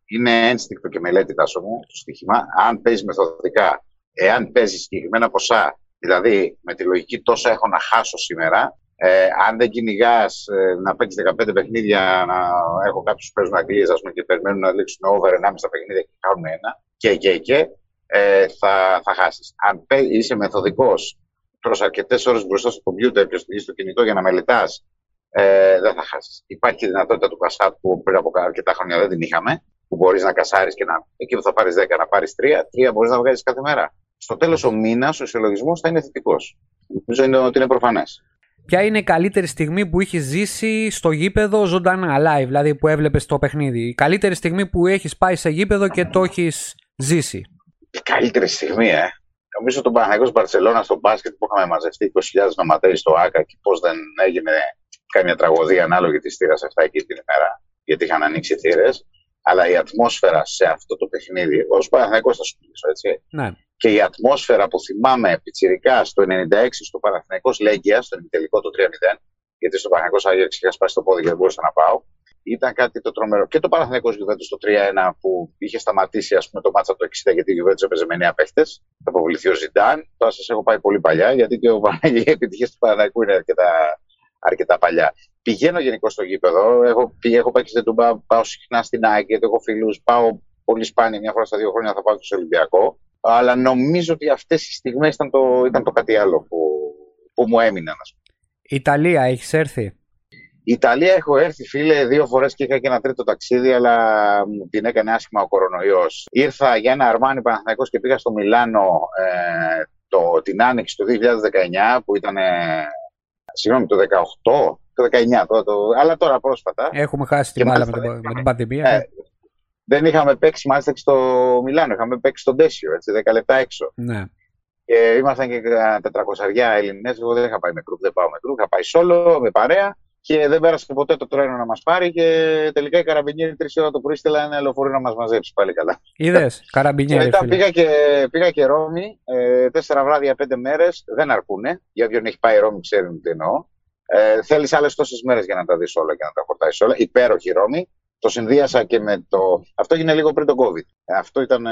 Είναι ένστικτο και μελέτη, τάσο μου, το στοίχημα. Αν παίζεις μεθοδικά, εάν παίζεις συγκεκριμένα ποσά, δηλαδή με τη λογική τόσα έχω να χάσω σήμερα, ε, αν δεν κυνηγάς ε, να παίξεις 15 παιχνίδια, να έχω κάποιους που παίζουν Αγγλίες και περιμένουν να λήξουν over 1,5 παιχνίδια και κάνουν ένα, και και και, ε, θα, θα χάσεις. Αν είσαι μεθοδικός προ αρκετές ώρες μπροστά στο κομπιούτερ και στο κινητό για να μελετάς, ε, δεν θα χάσεις. Υπάρχει η δυνατότητα του κασάτ που πριν από αρκετά χρόνια δεν την είχαμε, που μπορείς να κασάρεις και να. εκεί που θα πάρεις 10 να πάρεις 3, 3 μπορείς να βγάζεις κάθε μέρα. Στο τέλος ο μήνας ο συλλογισμό θα είναι θετικός. Νομίζω είναι ότι είναι προφανές. Ποια είναι η καλύτερη στιγμή που έχει ζήσει στο γήπεδο ζωντανά, live, δηλαδή που έβλεπες το παιχνίδι; Η καλύτερη στιγμή που έχεις πάει σε γήπεδο και το έχεις ζήσει; Η καλύτερη στιγμή, ε. Νομίζω τον Παναγιώτο Μπαρσελόνας στο μπάσκετ που είχαμε μαζευτεί 20.000 νοματέρι στο ΑΚΑ και πώς δεν έγινε καμία τραγωδία ανάλογη της θύρας αυτά εκείνη την ημέρα, γιατί είχαν ανοίξει θύρες. Αλλά η ατμόσφαιρα σε αυτό το παιχνίδι, ω Παναγιώτο θα σου μιλήσω, έτσι. Ναι. Και η ατμόσφαιρα που θυμάμαι πιτσιρικά στο 96 στο Παναθηναϊκός Λέγκια, στο τελικό το 3-0, γιατί στο Παναθηναϊκό Άγιαξ είχα σπάσει το πόδι και δεν μπορούσα να πάω ήταν κάτι το τρομερό. Και το Παναθηναϊκός Γιουβέντο το 3-1 που είχε σταματήσει ας πούμε, το μάτσα το 60 γιατί η Γιουβέντο έπαιζε με 9 παίχτες. Θα αποβληθεί ο Ζιντάν. Τώρα σας έχω πάει πολύ παλιά γιατί και ο η επιτυχία του Παναθηναϊκού είναι αρκετά, αρκετά παλιά. Πηγαίνω γενικώ στο γήπεδο. Έχω, έχω πάει και στην Τουμπά, πάω συχνά στην ΑΕΚ γιατί έχω φίλους. Πάω πολύ σπάνια, μια φορά στα δύο χρόνια θα πάω στο Ολυμπιακό. Αλλά νομίζω ότι αυτές οι στιγμές ήταν το, ήταν το κάτι άλλο που, που μου έμειναν. Ιταλία, έχεις έρθει; Η Ιταλία έχω έρθει, φίλε, δύο φορές και είχα και ένα τρίτο ταξίδι, αλλά μου την έκανε άσχημα ο κορονοϊός. Ήρθα για ένα αρμάνι Παναθηναϊκός και πήγα στο Μιλάνο ε, το, την άνοιξη του 2019, που ήταν. συγγνώμη, το 18, το 19, το, το, αλλά τώρα πρόσφατα. Έχουμε χάσει την μπάλα με, με την πανδημία. Ε, δεν είχαμε παίξει μάλιστα και στο Μιλάνο, είχαμε παίξει στον Τέσιο, έτσι, 10 λεπτά έξω. Ναι. Και ήμασταν και 400 Έλληνε. Εγώ δεν είχα πάει με κρουπ, δεν πάω με κρουπ. Είχα πάει solo, με παρέα και δεν πέρασε ποτέ το τρένο να μας πάρει και τελικά οι καραμπινιέροι τρεις ώρα το πρωί στείλανε ένα λεωφορείο να μας μαζέψει πάλι καλά. Είδες, καραμπινιέρι. Και μετά πήγα και, πήγα και Ρώμη, ε, τέσσερα βράδια, πέντε μέρες, δεν αρκούνε. Για όποιον έχει πάει Ρώμη, ξέρει τι εννοώ. Ε, Θέλεις άλλες τόσες μέρες για να τα δεις όλα και να τα χορτάσεις όλα. Υπέροχη Ρώμη. Το συνδύασα και με το. Αυτό έγινε λίγο πριν τον COVID. Αυτό ήταν ε,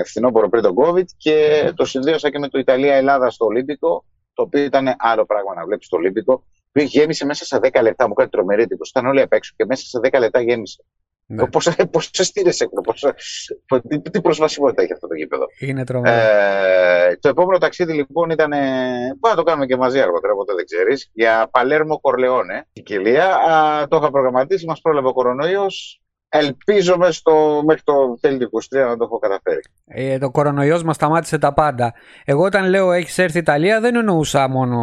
ευθυνόπορο πριν τον COVID και το συνδύασα και με το Ιταλία-Ελλάδα στο Ολύμπικο. Το οποίο ήταν άλλο πράγμα να βλέπεις το Ολύμπικο γέμισε μέσα σε 10 λεπτά. Μου κάνει τρομερή εντύπωση. Ήταν όλοι απ' έξω και μέσα σε 10 λεπτά γέμισε. Ναι. Πόσε στήρε έχουν, πόσα, τι, τι προσβασιμότητα έχει αυτό το γήπεδο. Είναι τρομερό. Ε, το επόμενο ταξίδι λοιπόν ήταν. Πάμε να το κάνουμε και μαζί αργότερα, ποτέ δεν ξέρεις. Για Παλέρμο Κορλεόνε, Σικελία. Το είχα προγραμματίσει, μας πρόλαβε ο κορονοϊός. Ελπίζω στο, μέχρι το τέλειο του 23 να το έχω καταφέρει. Ε, το κορονοϊός μας σταμάτησε τα πάντα. Εγώ όταν λέω έχεις έρθει Ιταλία δεν εννοούσα μόνο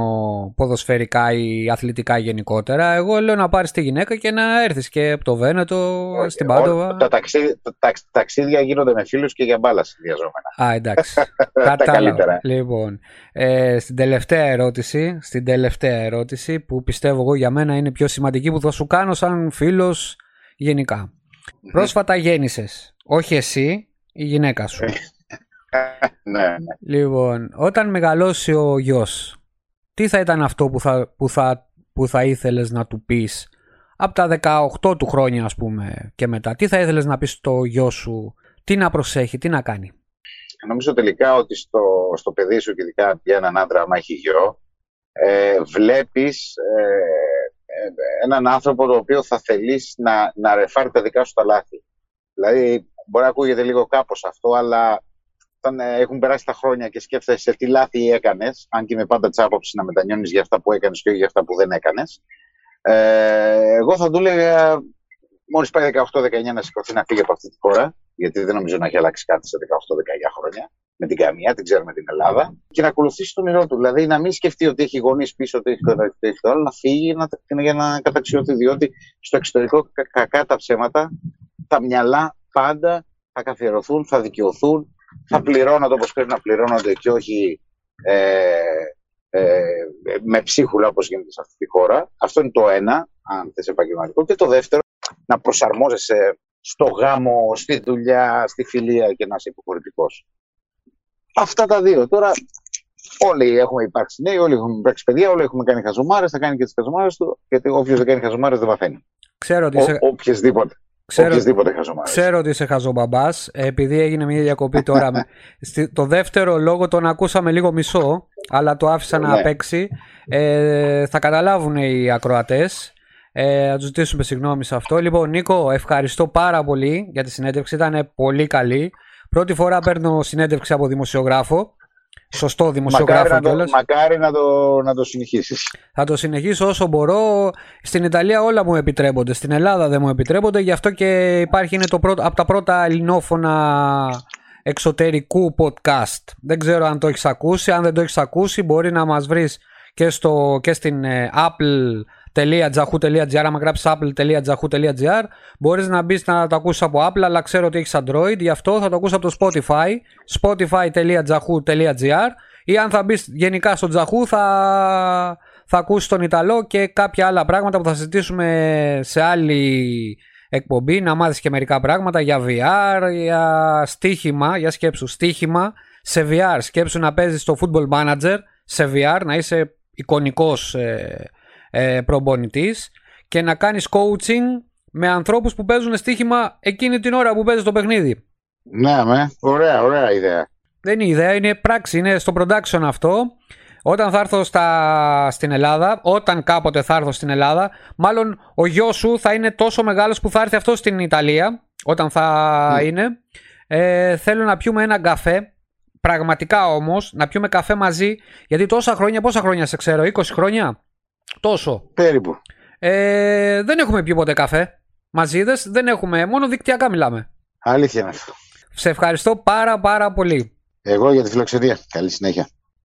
ποδοσφαιρικά ή αθλητικά γενικότερα. Εγώ λέω να πάρεις τη γυναίκα και να έρθεις και από το Βένετο okay. στην Πάντοβα. Τα, ταξίδια, τα, ταξίδια γίνονται με φίλους και για μπάλα συνδυαζόμενα. Α, εντάξει. Κατάλαβα. Λοιπόν, ε, στην τελευταία ερώτηση, στην τελευταία ερώτηση που πιστεύω εγώ για μένα είναι πιο σημαντική που θα σου κάνω σαν φίλος γενικά. Πρόσφατα γέννησες. Όχι εσύ, η γυναίκα σου. ναι, ναι. Λοιπόν, όταν μεγαλώσει ο γιος, τι θα ήταν αυτό που θα, που θα, που θα ήθελες να του πεις από τα 18 του χρόνια ας πούμε και μετά; Τι θα ήθελες να πεις στο γιο σου, τι να προσέχει, τι να κάνει; Νομίζω τελικά ότι στο, στο παιδί σου και ειδικά για έναν άντρα άμα έχει γιο, ε, βλέπεις ε, έναν άνθρωπο το οποίο θα θελήσει να, να ρεφάρει τα δικά σου τα λάθη. Δηλαδή, μπορεί να ακούγεται λίγο κάπως αυτό, αλλά όταν ε, έχουν περάσει τα χρόνια και σκέφτεσαι τι λάθη έκανες, αν και είμαι πάντα της άποψης να μετανιώνεις για αυτά που έκανες και όχι για αυτά που δεν έκανες, ε, εγώ θα του έλεγα μόλις πάει 18-19 να σηκωθεί να φύγει από αυτή τη χώρα, γιατί δεν νομίζω να έχει αλλάξει κάτι σε 18-19 χρόνια με την καμία, την ξέρουμε την Ελλάδα, και να ακολουθήσει τον όνειρό του. Δηλαδή να μην σκεφτεί ότι έχει γονείς πίσω, ότι έχει το ένα, ότι έχει το άλλο, να φύγει να, για να καταξιωθεί. Διότι στο εξωτερικό, κακά τα ψέματα, τα μυαλά πάντα θα καθιερωθούν, θα δικαιωθούν, θα πληρώνονται όπως πρέπει να πληρώνονται και όχι ε, ε, με ψίχουλα όπως γίνεται σε αυτή τη χώρα. Αυτό είναι το ένα, αν θες επαγγελματικό. Και το δεύτερο, να προσαρμόζεσαι στο γάμο, στη δουλειά, στη φιλία και να είσαι υποχωρητικός. Αυτά τα δύο. Τώρα όλοι έχουμε υπάρξει νέοι, όλοι έχουμε υπάρξει παιδιά, όλοι έχουμε κάνει χαζομάρες, θα κάνει και τις χαζομάρες του, γιατί όποιος δεν κάνει χαζομάρες δεν μαθαίνει. Ξέρω ότι είσαι... Οποιεσδήποτε. Ξέρω, ξέρω ότι είσαι χαζομπαμπάς. Επειδή έγινε μια διακοπή τώρα. με... το δεύτερο λόγο τον ακούσαμε λίγο μισό, αλλά το άφησα να ναι. παίξει. Ε, θα καταλάβουν οι ακροατές. Ε, θα τους ζητήσουμε συγγνώμη σε αυτό. Λοιπόν, Νίκο, ευχαριστώ πάρα πολύ για τη συνέντευξη. Ήταν πολύ καλή. Πρώτη φορά παίρνω συνέντευξη από δημοσιογράφο. Σωστό δημοσιογράφο μακάρι κιόλας. Μακάρι να το, να το συνεχίσεις. Θα το συνεχίσω όσο μπορώ. Στην Ιταλία όλα μου επιτρέπονται. Στην Ελλάδα δεν μου επιτρέπονται. Γι' αυτό και υπάρχει είναι το πρώτο, από τα πρώτα ελληνόφωνα εξωτερικού podcast. Δεν ξέρω αν το έχεις ακούσει. Αν δεν το έχεις ακούσει μπορεί να μας βρεις και, στο, και στην ε, Apple apple.jahu.gr άμα γράψεις apple.jahu.gr μπορείς να μπεις να το ακούσεις από Apple αλλά ξέρω ότι έχεις Android γι' αυτό θα το ακούσεις από το Spotify spotify.jahu.gr ή αν θα μπεις γενικά στο Jahu θα, θα ακούσεις τον Ιταλό και κάποια άλλα πράγματα που θα συζητήσουμε σε άλλη εκπομπή να μάθεις και μερικά πράγματα για VR, για στοίχημα, για σκέψου στοίχημα σε VR, σκέψου να παίζεις το Football Manager σε VR, να είσαι εικονικός ε, ε, προπονητής και να κάνεις coaching με ανθρώπους που παίζουν στοίχημα εκείνη την ώρα που παίζεις το παιχνίδι. Ναι, με. Ωραία, ωραία ιδέα. Δεν είναι ιδέα, είναι πράξη, είναι στο production αυτό. Όταν θα έρθω στα... στην Ελλάδα, όταν κάποτε θα έρθω στην Ελλάδα, μάλλον ο γιος σου θα είναι τόσο μεγάλος που θα έρθει αυτό στην Ιταλία, όταν θα ναι. είναι. Ε, θέλω να πιούμε ένα καφέ, πραγματικά όμως, να πιούμε καφέ μαζί, γιατί τόσα χρόνια, πόσα χρόνια σε ξέρω, 20 χρόνια; Τόσο. Περίπου. Ε, δεν έχουμε πει ποτέ καφέ. Μαζίδες δεν έχουμε. Μόνο δικτυακά μιλάμε. Αλήθεια είναι αυτό. Σε ευχαριστώ πάρα πάρα πολύ. Εγώ για τη φιλοξενία. Καλή συνέχεια.